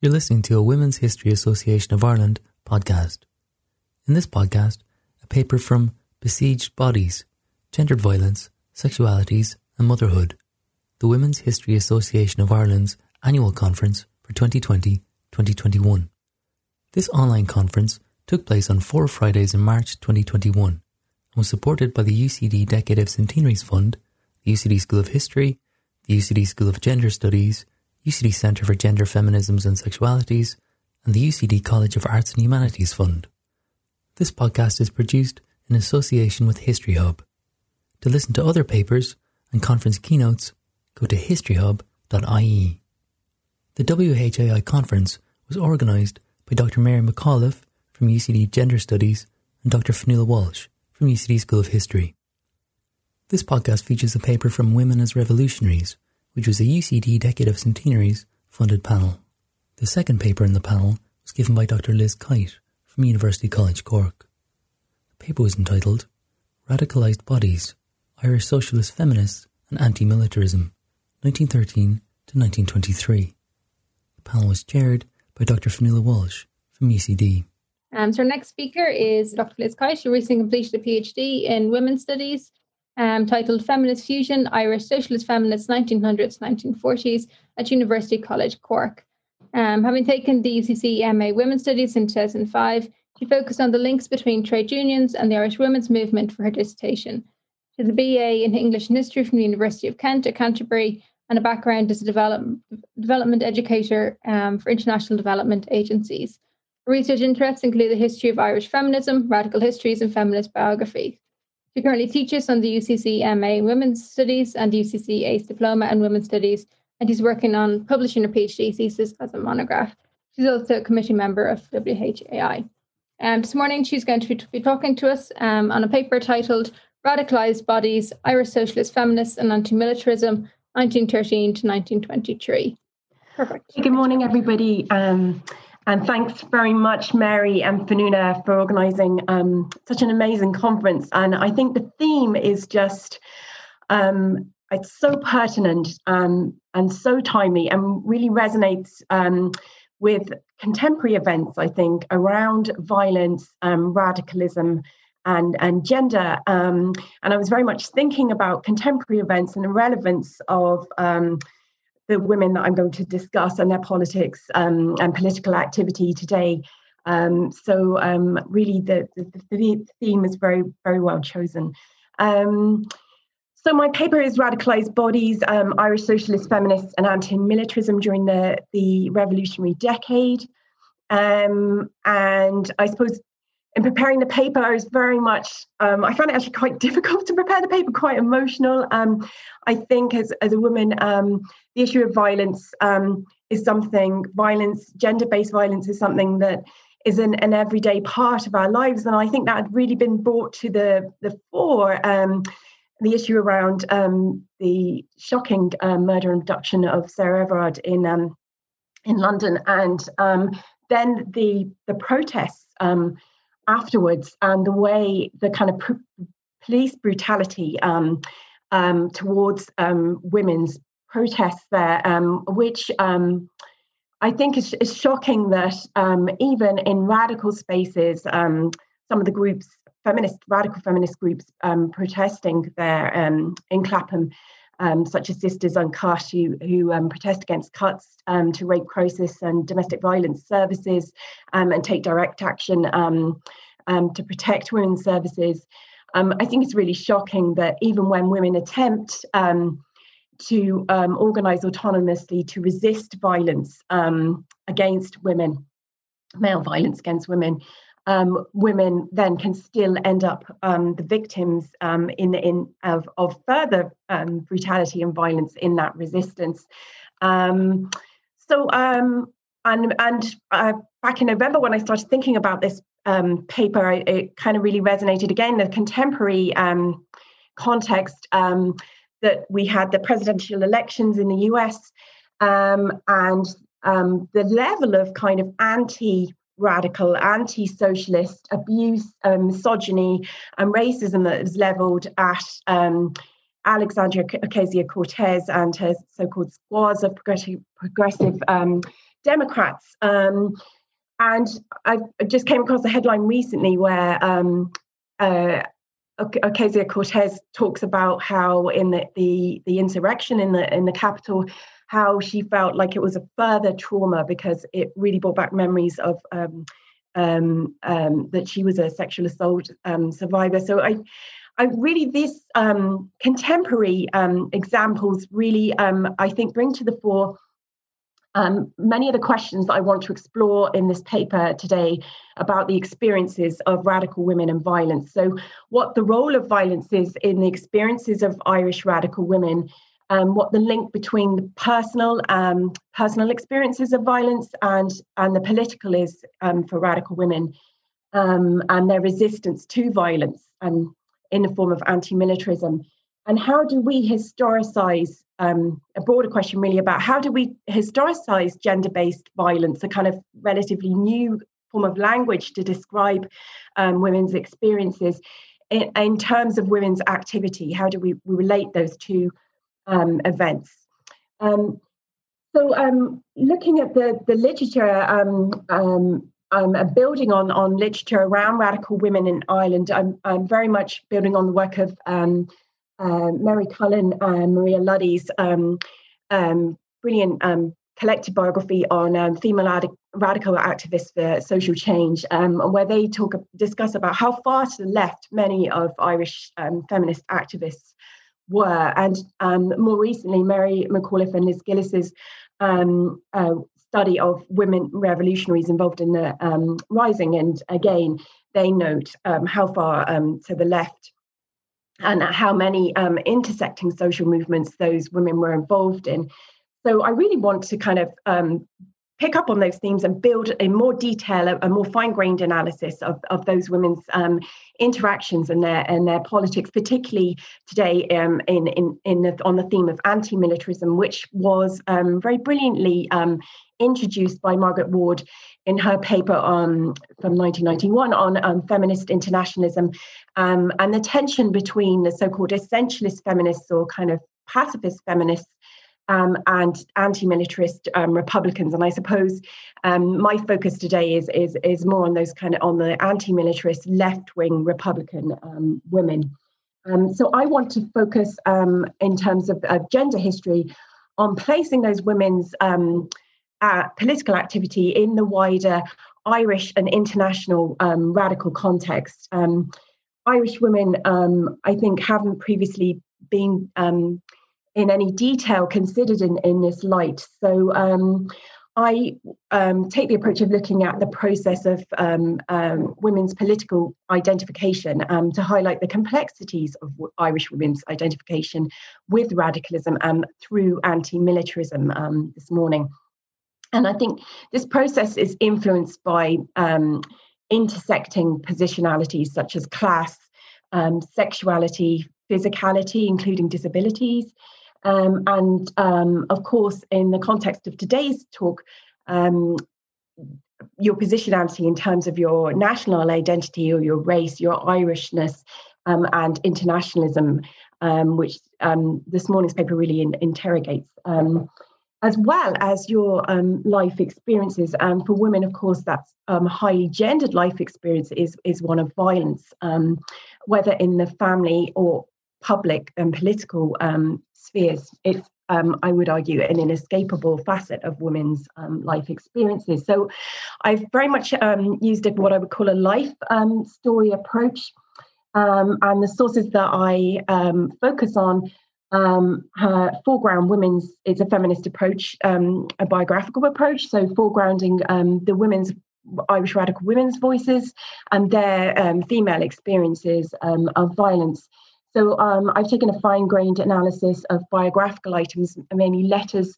You're listening to a Women's History Association of Ireland podcast. In this podcast, a paper from Besieged Bodies, Gendered Violence, Sexualities and Motherhood, the Women's History Association of Ireland's annual conference for 2020-2021. This online conference took place on four Fridays in March 2021 and was supported by the UCD Decade of Centenaries Fund, the UCD School of History, the UCD School of Gender Studies, UCD Centre for Gender Feminisms and Sexualities, and the UCD College of Arts and Humanities Fund. This podcast is produced in association with History Hub. To listen to other papers and conference keynotes, go to historyhub.ie. The WHAI conference was organised by Dr. Mary McAuliffe from UCD Gender Studies and Dr. Fionnuala Walsh from UCD School of History. This podcast features a paper from Women as Revolutionaries which was a UCD Decade of Centenaries funded panel. The second paper in the panel was given by Dr. Liz Kite from University College Cork. The paper was entitled Radicalised Bodies Irish Socialist Feminists and Anti-Militarism, 1913 to 1923. The panel was chaired by Dr. Fionnuala Walsh from UCD. Um, so our next speaker is Dr. Liz Kite, who recently completed a PhD in Women's Studies um, titled Feminist Fusion Irish Socialist Feminists 1900s 1940s at University College Cork. Um, having taken the UCC MA Women's Studies in 2005, she focused on the links between trade unions and the Irish women's movement for her dissertation. She has a BA in English and History from the University of Kent at Canterbury and a background as a develop, development educator um, for international development agencies. Her research interests include the history of Irish feminism, radical histories, and feminist biography. She currently teaches on the UCC MA Women's Studies and UCC ACE Diploma in Women's Studies, and she's working on publishing her PhD thesis as a monograph. She's also a committee member of WHAI. Um, this morning, she's going to be talking to us um, on a paper titled Radicalized Bodies Irish Socialist Feminists and Anti Militarism, 1913 to 1923. Perfect. Good morning, everybody. Um, and thanks very much, Mary and Fionnuala, for organising um, such an amazing conference. And I think the theme is just um, it's so pertinent um, and so timely and really resonates um, with contemporary events, I think, around violence, um, radicalism, and, and gender. Um, and I was very much thinking about contemporary events and the relevance of the women that I'm going to discuss and their politics um, and political activity today. Um, so um, really, the, the, the, theme is very very well chosen. Um, so my paper is radicalized bodies, um, Irish socialist feminists and anti-militarism during the the revolutionary decade. Um, and I suppose in preparing the paper, I was very much, um, I found it actually quite difficult to prepare the paper, quite emotional. Um, I think as, as a woman, um, the issue of violence um, is something, violence, gender based violence is something that is an, an, everyday part of our lives. And I think that had really been brought to the, the fore. Um, the issue around um, the shocking murder and abduction of Sarah Everard in in London, and then the the protests um, afterwards and the way the kind of pr- police brutality um, um, towards um, women's protests there, um, which um, I think is, is shocking that um, even in radical spaces, some of the groups, feminist, radical feminist groups protesting there in Clapham, um, such as Sisters Uncut, who, who um, protest against cuts um, to rape crisis and domestic violence services um, and take direct action um, um, to protect women's services. I think it's really shocking that even when women attempt to organise autonomously to resist violence against women, male violence against women, um, women then can still end up um, the victims um, in in of, of further um, brutality and violence in that resistance. Um, so um, and and uh, back in November when I started thinking about this paper, it kind of really resonated again the contemporary context that we had the presidential elections in the US and the level of kind of anti radical anti socialist abuse, um, misogyny, and racism that was leveled at um, Alexandria Ocasio Cortez and her so called squads of progressive, progressive um, Democrats. Um, and I just came across a headline recently where um, uh, Ocasio Cortez talks about how in the, the the insurrection in the in the Capitol, how she felt like it was a further trauma because it really brought back memories of um, um, um, that she was a sexual assault um, survivor. So I, I really this um, contemporary um, examples really I think bring to the fore many of the questions that I want to explore in this paper today about the experiences of radical women and violence. So, what the role of violence is in the experiences of Irish radical women, um, what the link between the personal um, personal experiences of violence and and the political is um, for radical women, um, and their resistance to violence and in the form of anti-militarism, and how do we historicize um, a broader question really about how do we historicize gender-based violence, a kind of relatively new form of language to describe um, women's experiences in, in, terms of women's activity. How do we, we relate those two um, events? Um, so, um, looking at the the literature, um, um, um, building on on literature around radical women in Ireland, I'm, I'm very much building on the work of um, uh, Mary Cullen and Maria Luddy's brilliant collected biography on female ad- radical activists for social change, where they talk discuss about how far to the left many of Irish feminist activists were, and more recently, Mary McAuliffe and Liz Gillis's uh, study of women revolutionaries involved in the rising, and again, they note how far to the left and how many um, intersecting social movements those women were involved in. So I really want to kind of um, pick up on those themes and build in more detail a, a more fine-grained analysis of, of those women's um, interactions and their and their politics, particularly today um, in in, in the, on the theme of anti-militarism, which was um, very brilliantly um, introduced by Margaret Ward in her paper on from 1991 on um, feminist internationalism. Um, and the tension between the so-called essentialist feminists or kind of pacifist feminists um, and anti-militarist um, Republicans. And I suppose um, my focus today is is is more on those kind of on the anti-militarist left-wing Republican um, women. Um, so I want to focus um, in terms of, of, gender history on placing those women's uh, political activity in the wider Irish and international radical context. Irish women, I think, haven't previously been in any detail considered in, in this light. So um, I um, take the approach of looking at the process of um, um women's political identification um, to highlight the complexities of Irish women's identification with radicalism and through anti militarism um, this morning. And I think this process is influenced by intersecting positionalities such as class, sexuality, physicality, including disabilities, um, and um, of course, in the context of today's talk, um, your positionality in terms of your national identity or your race, your Irishness, um, and internationalism, um, which um, this morning's paper really in, interrogates. as well as your life experiences, and for women, of course, that's highly gendered life experience is is one of violence, whether in the family or public and political um, spheres. It's, um, I would argue, an inescapable facet of women's um, life experiences. So I've very much um, used what I would call a life um, story approach. Um, and the sources that I focus on her foreground women's is a feminist approach, a biographical approach. So foregrounding the women's Irish radical women's voices and their um, female experiences um, of violence so um, I've taken a fine grained analysis of biographical items, mainly letters,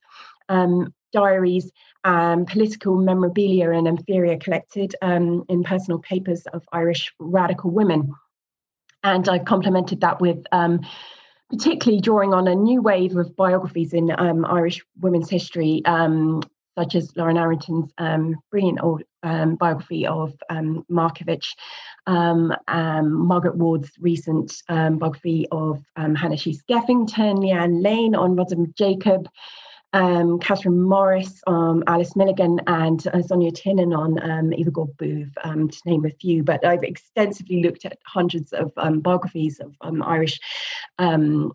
um, diaries, um, political memorabilia, and inferior collected um, in personal papers of Irish radical women. And I've complemented that with um, particularly drawing on a new wave of biographies in um, Irish women's history, such as Lauren Arrington's brilliant old, biography of Markievicz um, um, Margaret Ward's recent um, biography of um, Hannah Sheehy Skeffington, Leeann Lane on Rosamond Jacob, um, Catherine Morris, um, Alice Milligan, and uh, Sonja Tiernan um, Eva Gore Booth, um, to name a few. But I've extensively looked at hundreds of um, biographies of um, Irish. Um,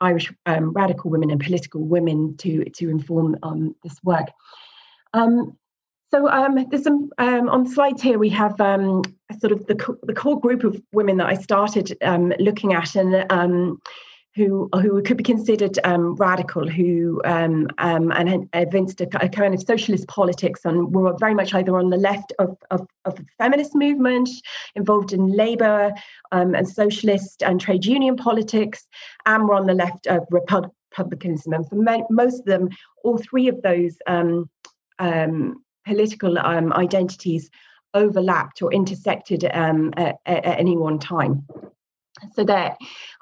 Irish radical women and political women to to inform this work. So there's some on the slides here. We have sort of the the core group of women that I started looking at, and who who could be considered um, radical, who um, um, and evinced a, a, kind of socialist politics, and were very much either on the left of, of, of the feminist movement, involved in labour um, and socialist and trade union politics, and were on the left of republicanism. And for most of them, all three of those um, um, political identities overlapped or intersected at, at any one time so that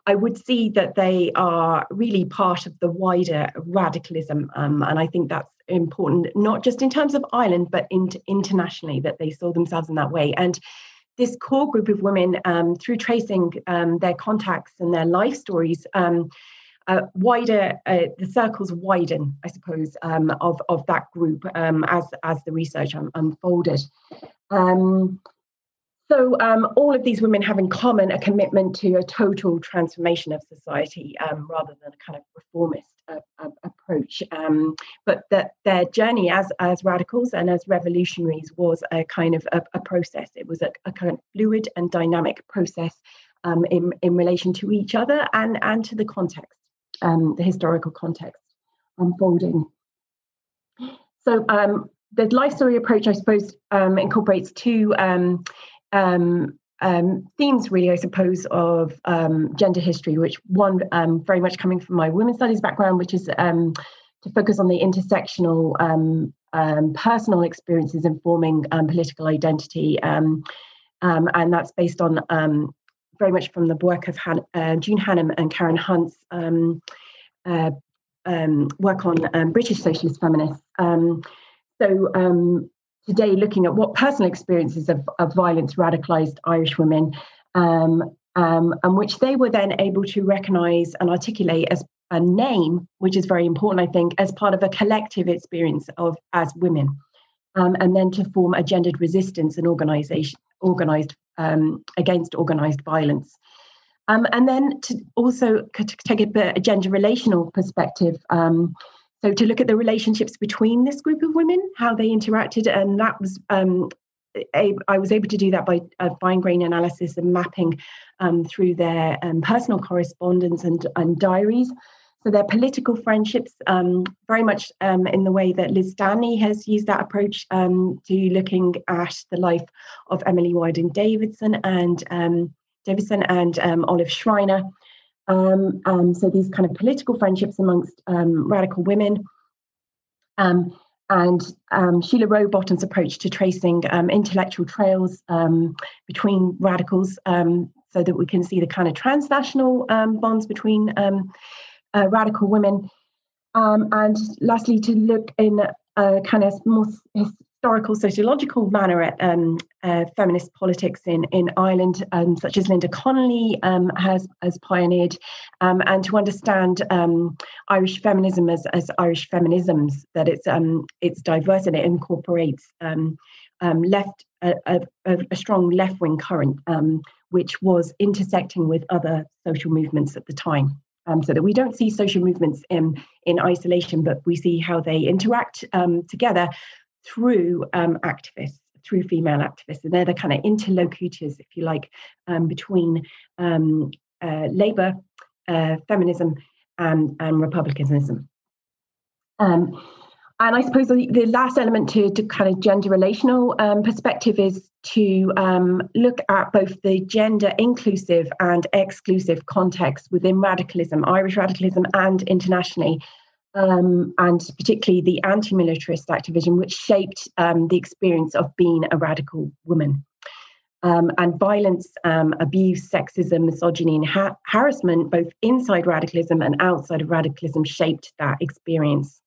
I would see that they are really part of the wider radicalism. Um, and I think that's important, not just in terms of Ireland, but in, internationally, that they saw themselves in that way. And this core group of women, um, through tracing um, their contacts and their life stories, um, uh, wider uh, the circles widen, I suppose, um, of of that group um, as as the research unfolded. Um, so, um, all of these women have in common a commitment to a total transformation of society um, rather than a kind of reformist uh, uh, approach. Um, but that their journey as, as radicals and as revolutionaries was a kind of a, a process. It was a, a, kind of fluid and dynamic process um, in, in relation to each other and, and to the context, um, the historical context unfolding. So, um, the life story approach, I suppose, incorporates two um, um, themes, really, I suppose, of um, gender history, which one um, very much coming from my women's studies background, which is um, to focus on the intersectional um, personal experiences informing political identity. and that's based on very much from the work of Han- uh, June Hannam and Karen Hunt's uh, work on British socialist feminists. so today looking at what personal experiences of, of violence radicalized Irish women, um, um, and which they were then able to recognize and articulate as a name, which is very important, I think, as part of a collective experience of as women, um, and then to form a gendered resistance and organization organized um, against organized violence. Um, and then to also take a, a gender relational perspective, um, so to look at the relationships between this group of women, how they interacted, and that was um, a, I was able to do that by a fine grain analysis and mapping um, through their um, personal correspondence and, and diaries. So their political friendships, um, very much um, in the way that Liz Stanley has used that approach um, to looking at the life of Emily Wilding Davidson and um, Davidson and Olive Schreiner. Um, um, so these kind of political friendships amongst um, radical women. Um, and um, Sheila Rowbotham's approach to tracing um, intellectual trails between radicals so that we can see the kind of transnational bonds between uh, radical women. and lastly, to look in a kind of more historical sociological manner at um, uh, feminist politics in, in Ireland, um, such as Linda Connolly um, has, has pioneered, um, and to understand um, Irish feminism as, as Irish feminisms, that it's um, it's diverse and it incorporates left a, a, a, strong left wing current, which was intersecting with other social movements at the time. Um, so that we don't see social movements in, in isolation, but we see how they interact um, together through um, activists, through female activists. And they're the kind of interlocutors, if you like, um, between um, uh, Labour, uh, feminism, and, and republicanism. Um, and I suppose the, the, last element to, to kind of gender relational um, perspective is to um, look at both the gender inclusive and exclusive context within radicalism, Irish radicalism, and internationally, um, and particularly the anti militarist activism, which shaped um, the experience of being a radical woman. Um, and violence, um, abuse, sexism, misogyny, and ha- harassment, both inside radicalism and outside of radicalism, shaped that experience.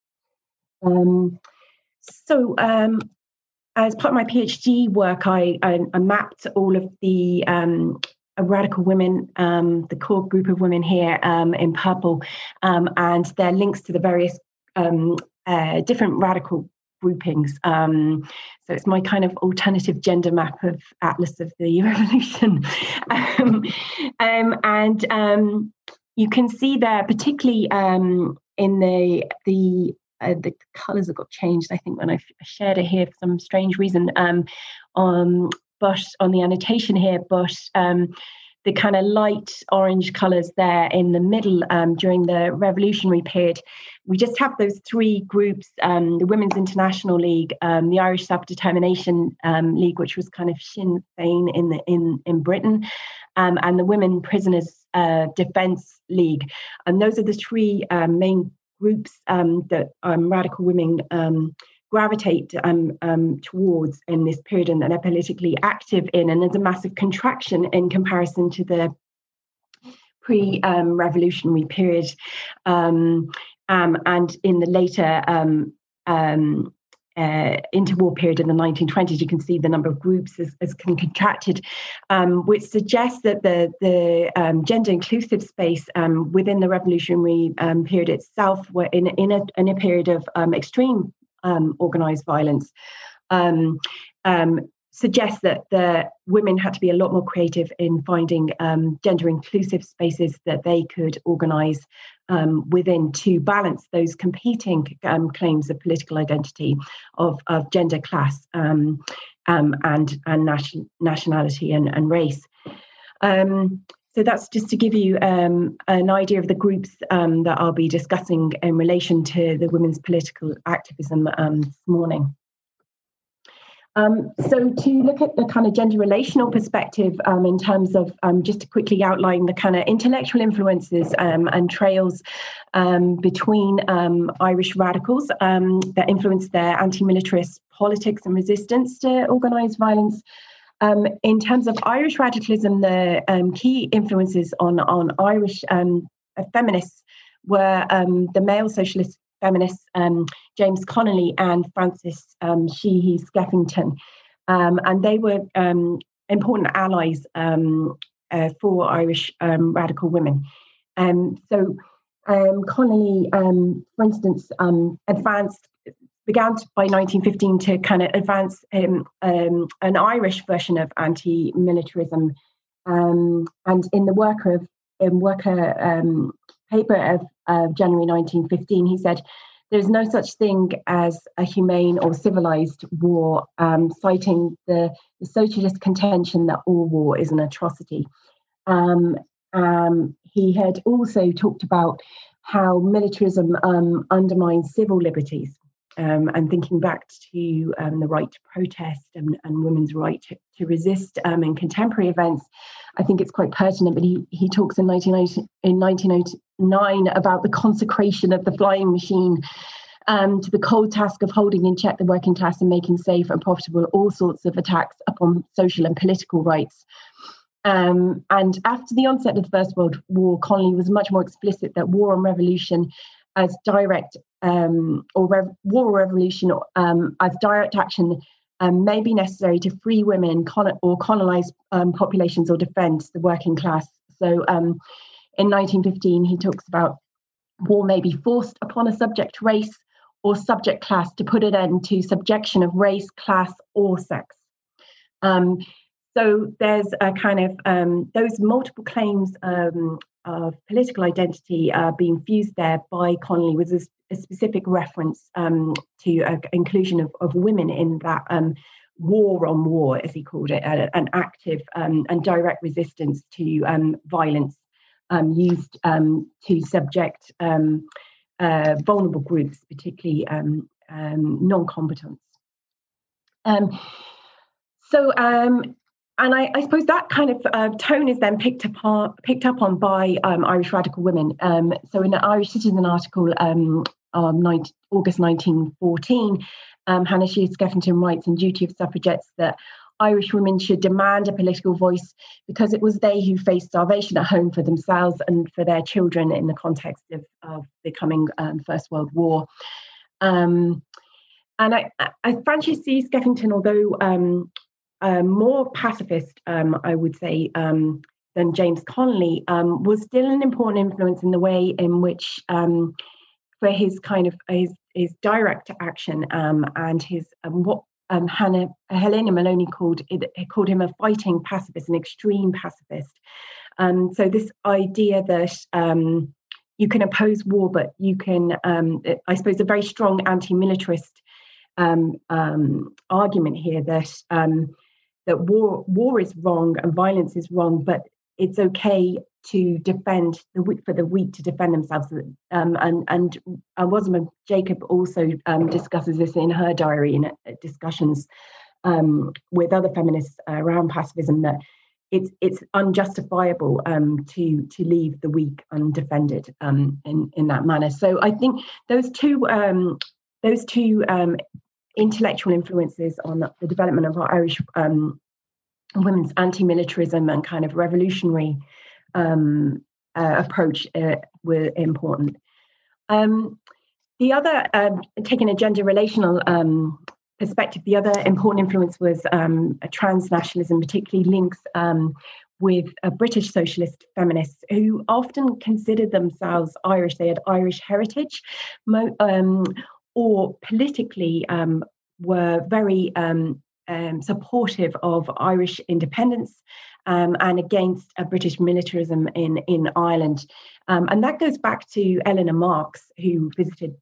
Um, so, um, as part of my PhD work, I, I, I mapped all of the radical women, um, the core group of women here um, in purple, um, and their links to the various um, uh, different radical groupings. Um, so it's my kind of alternative gender map of Atlas of the Revolution. um, um, and um, you can see there, particularly um, in the the uh, the colours have got changed. I think when I shared it here for some strange reason. Um, on but on the annotation here, but um, the kind of light orange colours there in the middle um, during the revolutionary period. We just have those three groups um, the Women's International League, um, the Irish Self Determination um, League, which was kind of Sinn Féin in, the, in, in Britain, um, and the Women Prisoners uh, Defence League. And those are the three um, main groups that radical women gravitate um, um, towards in this period and that they're politically active in. And there's a massive contraction in comparison to the pre um, revolutionary period. Um, um, and in the later um, uh, interwar period in the 1920s, you can see the number of groups has, contracted, um, which suggests that the, the um, gender inclusive space um, within the revolutionary period itself were in, in, a, in a period of extreme um, organised violence um, um, suggests that the women had to be a lot more creative in finding um, gender inclusive spaces that they could organise um, within to balance those competing um, claims of political identity of, of gender, class, and and nation, nationality and, and race. Um, so that's just to give you um, an idea of the groups um, that I'll be discussing in relation to the women's political activism um, this morning. Um, so to look at the kind of gender relational perspective um, in terms of um, just to quickly outline the kind of intellectual influences and trails between Irish radicals that influenced their anti-militarist politics and resistance to organised violence. Um, in terms of Irish radicalism, the um, key influences on, on Irish um, feminists were um, the male socialist feminists um, James Connolly and Francis um, Sheehy Skeffington. and they were important allies uh, for Irish radical women. so Connolly, for instance, advanced began by 1915 to kind of advance um, um, an Irish version of anti-militarism. Um, and in the worker of in worker um, paper of, of January 1915, he said, "There is no such thing as a humane or civilized war," um, citing the, the, socialist contention that all war is an atrocity. Um, he had also talked about how militarism undermines civil liberties um, and thinking back to um, the right to protest and, and women's right to, to resist um, in contemporary events, I think it's quite pertinent. But he, he talks in, 1909 in 1909 about the consecration of the flying machine um, to the cold task of holding in check the working class and making safe and profitable all sorts of attacks upon social and political rights. Um, and after the onset of the First World War, Connolly was much more explicit that war and revolution as direct um, or rev- war revolution um, as direct action um, may be necessary to free women or colonize um, populations or defend the working class. So um, in 1915, he talks about war may be forced upon a subject race or subject class to put an end to subjection of race, class, or sex. Um, so there's a kind of those multiple claims of political identity uh, being fused there by Connolly was a, a specific reference um, to uh, inclusion of, of, women in that um, war on war, as he called it, uh, an active um, and direct resistance to um, violence used to subject uh, vulnerable groups, particularly non-combatants. so um, and I, I, suppose that kind of uh, tone is then picked up picked up on by um, Irish radical women. Um, so in an Irish Citizen article, um, 19, August 1914, um, Hannah Sheehy Skeffington writes in Duty of Suffragettes that Irish women should demand a political voice because it was they who faced starvation at home for themselves and for their children in the context of, of the coming um, First World War. Um, and I, I, Francis Sheehy Skeffington, although um, more pacifist, um, I would say, um, than James Connolly, um, was still an important influence in the way in which, um, for his kind of his, his direct action um, and his what Hannah, Helena Molony called it, called him a fighting pacifist, an extreme pacifist. So this idea that you can oppose war, but you can, I suppose, a very strong anti-militarist um, um, argument here that that war war is wrong and violence is wrong, but it's okay to defend the weak for the weak to defend themselves. Um, and and uh, Jacob also um, discusses this in her diary in uh, discussions um, with other feminists around pacifism that it's it's unjustifiable um, to to leave the weak undefended um, in in that manner. So I think those two um, those two um, intellectual influences on the, development of our Irish um, women's anti-militarism and kind of revolutionary um, uh, approach uh, were important. the other, taking a gender relational perspective, the other important influence was um, transnationalism, particularly links um, with uh, British socialist feminists who often considered themselves Irish. They had Irish heritage, mo- um, or politically um, were very um, um, supportive of Irish independence. and against British militarism in, in Ireland. and that goes back to Eleanor Marx, who visited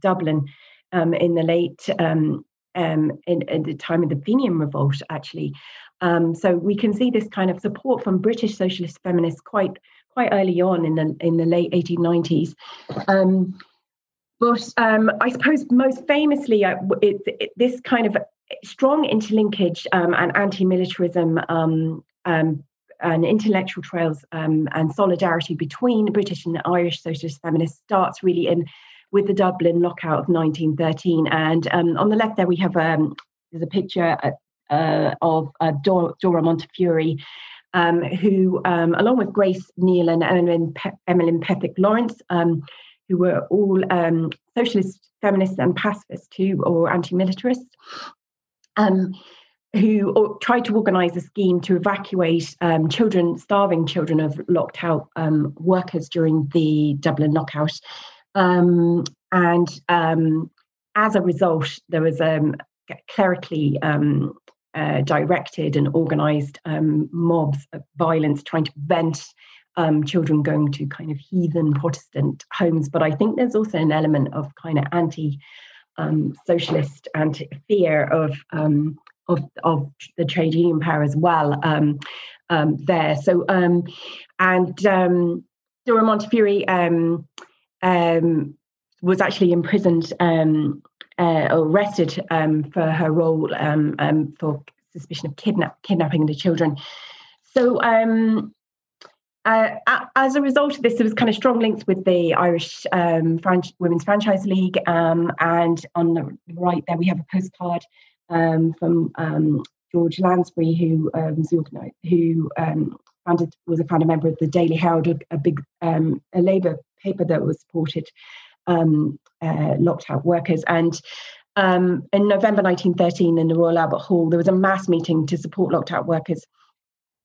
Dublin um, in the late um, um, in, in, the time of the Fenian Revolt, actually. Um, so we can see this kind of support from British socialist feminists quite quite early on in the in the late 1890s. Um, but um, I suppose most famously, uh, it, it, this kind of strong interlinkage and anti-militarism and intellectual trails um, and solidarity between British and Irish socialist feminists starts really in with the Dublin lockout of 1913. And um, on the left there we have um, there's a picture uh, uh, of uh, Dora, Dora Montefiore, um, who, um, along with Grace Neal and Emmeline, Pe- Emmeline Pethick Lawrence, um, who were all um, socialist, feminists, and pacifists too, or anti-militarists, who tried to organise a scheme to evacuate um, children, starving children of locked out um, workers during the Dublin lockout. Um, and um, as a result, there was um, clerically um, uh, directed and organised um, mobs of violence trying to prevent um, children going to kind of heathen Protestant homes. But I think there's also an element of kind of anti socialist anti fear of of of the trade union power as well um, um, there. So um, and um, Dora Montefiore um, um, was actually imprisoned um, uh, or arrested um, for her role um, um, for suspicion of kidnap, kidnapping the children. So, um, uh, as a result of this, there was kind of strong links with the Irish um, Women's Franchise League, um, and on the right there we have a postcard um, from George Lansbury, who who founded was a founder member of the Daily Herald, a, big a Labour paper that was supported um, uh, locked out workers. And um, in November 1913, in the Royal Albert Hall, there was a mass meeting to support locked out workers,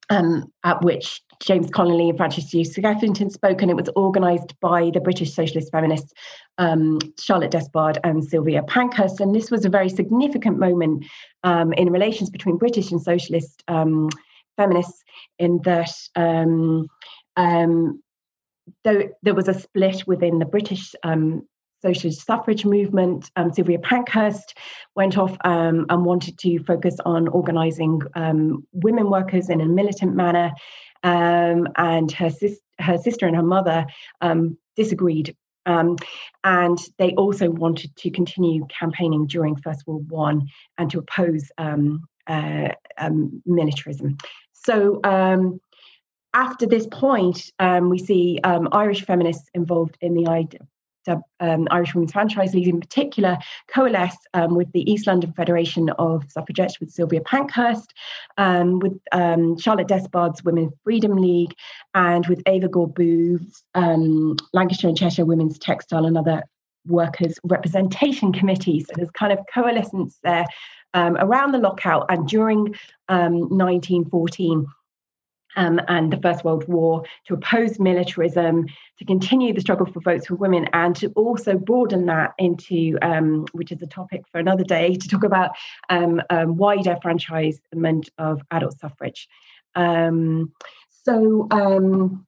um, at which James Connolly and Francis Sheehy Skeffington spoke, and it was organised by the British socialist feminists um, Charlotte Despard and Sylvia Pankhurst. And this was a very significant moment um, in relations between British and socialist um, feminists, in that um, um, though there was a split within the British socialist suffrage movement, um, Sylvia Pankhurst went off um, and wanted to focus on organising um, women workers in a militant manner, um, and her, sis- her sister and her mother um, disagreed. and they also wanted to continue campaigning during First World One and to oppose uh, militarism. So after this point, um, we see um, Irish feminists involved in the. Um, Irish Women's Franchise League in particular coalesce um, with the East London Federation of Suffragettes with Sylvia Pankhurst, um, with um, Charlotte Despard's Women's Freedom League, and with Eva Gore Booth's um, Lancashire and Cheshire Women's Textile and other workers' representation committees. So there's kind of coalescence there um, around the lockout and during 1914 um, and the First World War, to oppose militarism, to continue the struggle for votes for women, and to also broaden that into, um, which is a topic for another day, to talk about um, um wider franchisement of adult suffrage. Um, so, um,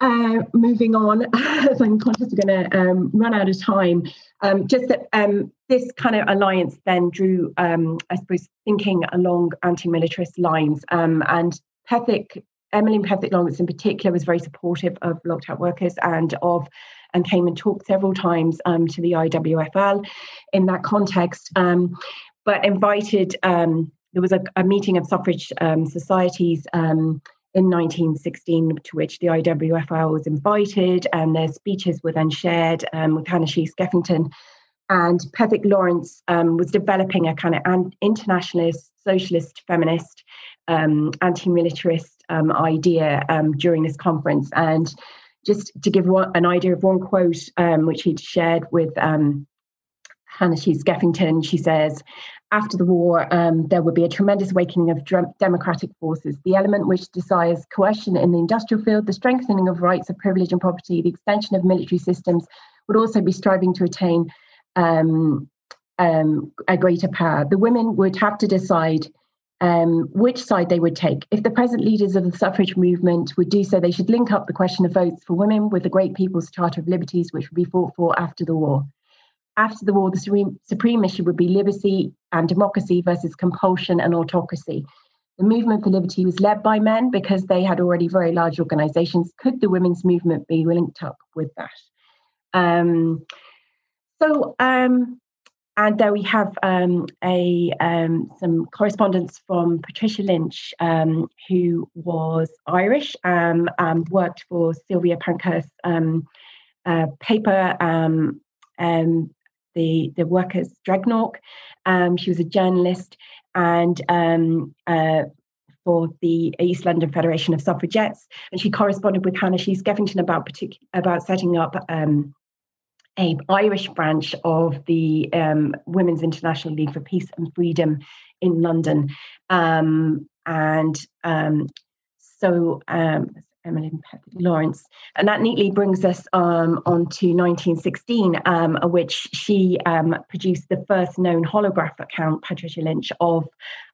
uh, moving on, as I'm conscious we're going to run out of time, just that this kind of alliance then drew, I suppose, thinking along anti-militarist lines. and Pethick, Emmeline Pethick Lawrence in particular was very supportive of locked out workers and of and came and talked several times um, to the IWFL in that context, um, but invited. Um, there was a, a, meeting of suffrage um, societies um, in 1916 to which the IWFL was invited, and their speeches were then shared um, with Hannah Sheehy Skeffington. And Pethick Lawrence was developing a kind of an internationalist, socialist, feminist um, anti-militarist um, idea um, during this conference. And just to give one, an idea of one quote um, which he'd shared with um, Hannah Sheehy Skeffington, she says, after the war, um, there would be a tremendous awakening of democratic forces. The element which desires coercion in the industrial field, the strengthening of rights of privilege and property, the extension of military systems would also be striving to attain um, um, a greater power. The women would have to decide um, which side they would take. If the present leaders of the suffrage movement would do so, they should link up the question of votes for women with the Great People's Charter of Liberties, which would be fought for after the war. After the war, the supreme, supreme issue would be liberty and democracy versus compulsion and autocracy. The movement for liberty was led by men because they had already very large organizations. Could the women's movement be linked up with that? Um, so, um, and there we have um, a um, some correspondence from Patricia Lynch, um, who was Irish um, and worked for Sylvia Pankhurst's um, uh, paper, the the Workers' Dreadnought. she was a journalist and uh, for the East London Federation of Suffragettes, and she corresponded with Hannah Sheehy Skeffington about partic- about setting up um, a Irish branch of the um, Women's International League for Peace and Freedom in London. Um, and um, so um, Emily Lawrence. And that neatly brings us um, on to 1916, um, which she um, produced the first known holograph account, Patricia Lynch, of.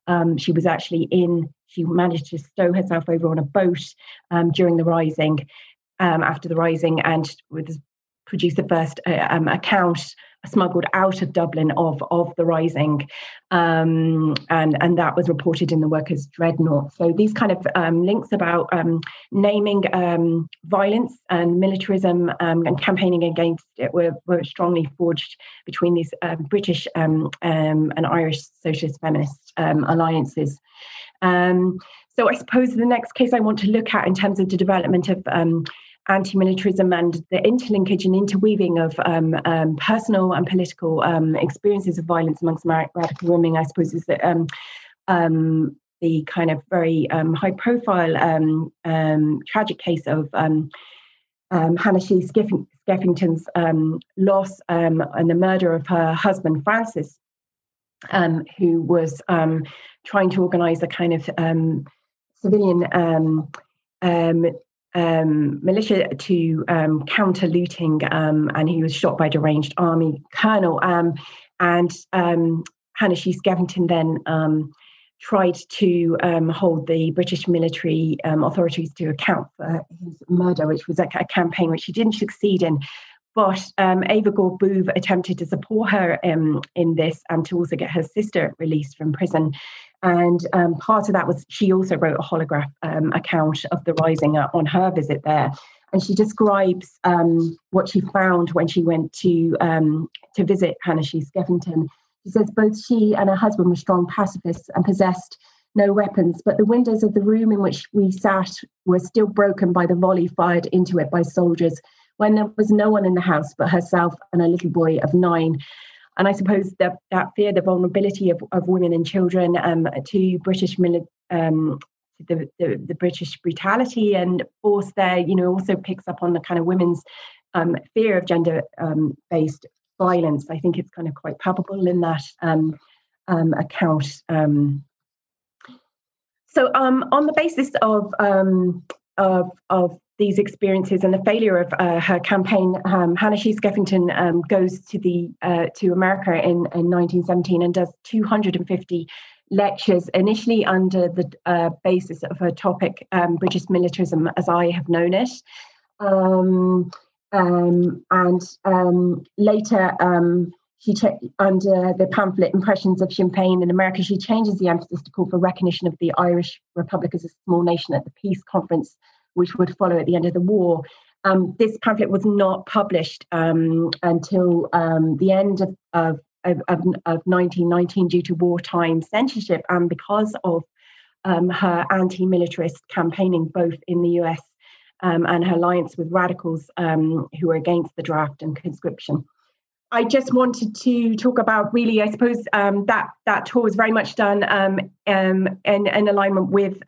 Um, she was actually in, she managed to stow herself over on a boat um, during the rising, after the rising, and was produced the first uh, um, account smuggled out of Dublin of of the rising, um, and and that was reported in the Workers' Dreadnought. So these kind of um, links about um, naming um, violence and militarism um, and campaigning against it were, were strongly forged between these British and Irish socialist feminist alliances. so I suppose the next case I want to look at in terms of the development of anti-militarism and the interlinkage and interweaving of um, um, personal and political um, experiences of violence amongst radical women, I suppose, is that um, um, the kind of very um, high-profile tragic case of Hannah Sheehy Skeffington's loss and the murder of her husband Francis, who was trying to organise a kind of civilian um, um, militia to um, counter looting, um, and he was shot by deranged army colonel. Um, and um, Hannah Sheehy Skeffington then tried to hold the British military authorities to account for his murder, which was a, a campaign which he didn't succeed in. But um, Eva Gore Booth attempted to support her um, in this and to also get her sister released from prison. And um, part of that was she also wrote a holograph um, account of the rising on her visit there. And she describes um, what she found when she went to um, to visit Hannah Sheehy Skeffington. She says both she and her husband were strong pacifists and possessed no weapons, but the windows of the room in which we sat were still broken by the volley fired into it by soldiers when there was no one in the house but herself and a little boy of nine. And I suppose that, that fear, the vulnerability of, of women and children um, to British mili- um, the, the, the, British brutality and force there, you know, also picks up on the kind of women's um, fear of gender um, based violence. I think it's kind of quite palpable in that um, um, account. so on the basis of, of, of these experiences and the failure of uh, her campaign, um, Hannah Sheehy Skeffington um, goes to the uh, to America in, in 1917 and does 250 lectures, initially under the uh, basis of her topic um, British militarism as I have known it, um, um, and um, later she under the pamphlet Impressions of Féin in America, she changes the emphasis to call for recognition of the Irish Republic as a small nation at the peace conference, which would follow at the end of the war. Um, this pamphlet was not published um, until um, the end of, of, of, of, 1919 due to wartime censorship and because of um, her anti militarist campaigning both in the US um, and her alliance with radicals um, who were against the draft and conscription. I just wanted to talk about really, I suppose um, that that tour was very much done um, um, in, in, alignment with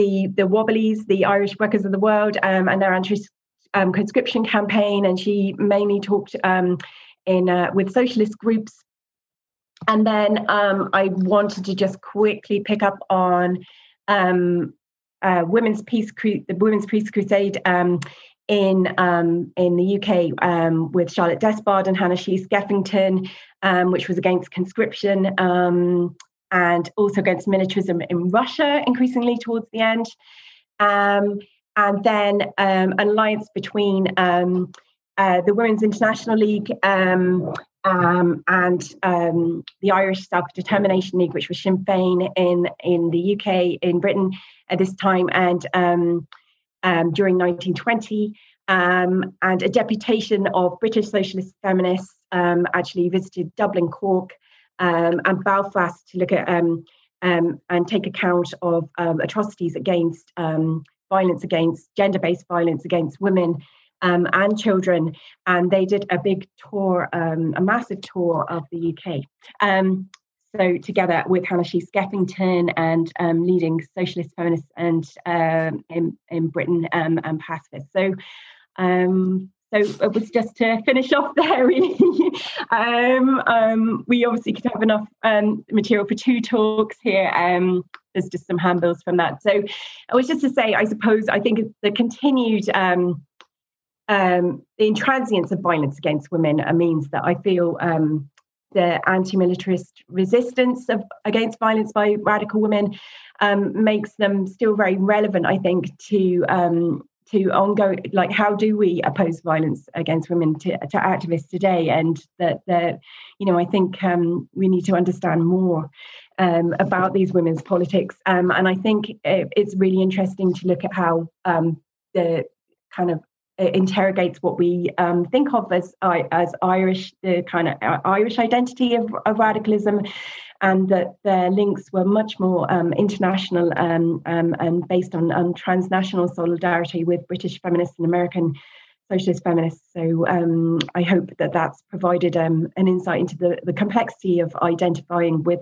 the the Wobblies, the Irish Workers of the World, um, and their anti-conscription um, campaign. And she mainly talked in uh, with socialist groups. And then I wanted to just quickly pick up on uh, women's peace, the Women's Peace Crusade in um, in the UK um, with Charlotte Despard and Hanna Sheehy Skeffington, um, which was against conscription um, and also against militarism in Russia, increasingly towards the end. Um, and then um, an alliance between uh, the Women's International League um, and um, the Irish Self Determination League, which was Sinn Féin in in the UK, in Britain at this time, and um, um, during 1920, um, and a deputation of British socialist feminists um, actually visited Dublin, Cork, um, and Belfast to look at um, um, and take account of atrocities against violence against gender-based violence against women and children. And they did a big tour, a massive tour of the UK. So, together with Hanna Sheehy Skeffington and um, leading socialist feminists and um, in, in Britain um, and pacifists. So, um, so it was just to finish off there, really. Um, um, we obviously could have enough material for two talks here. there's just some handbills from that. So, it was just to say, I suppose, I think the continued um, the intransience of violence against women means that I feel um, the anti-militarist resistance of, against violence by radical women um, makes them still very relevant, I think, to um, to ongoing like how do we oppose violence against women to, to activists today? And that that you know i think um, we need to understand more um, about these women's politics. Um, and i think it, it's really interesting to look at how um, the kind of interrogates what we um, think of as as Irish, the kind of uh, Irish identity of, of radicalism, and that their links were much more um, international um, um and based on, on transnational solidarity with British feminists and American socialist feminists. So um, I hope that that's provided um, an insight into the, the complexity of identifying with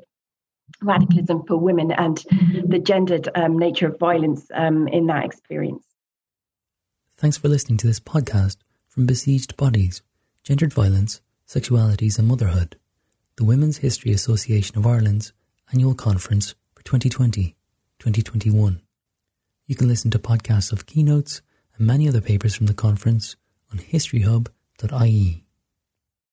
radicalism for women and the gendered nature of violence in that experience. Thanks for listening to this podcast from Besieged Bodies, Gendered Violence, Sexualities and Motherhood, the Women's History Association of Ireland's annual conference for 2020 2021. You can listen to podcasts of keynotes and many other papers from the conference on historyhub.ie.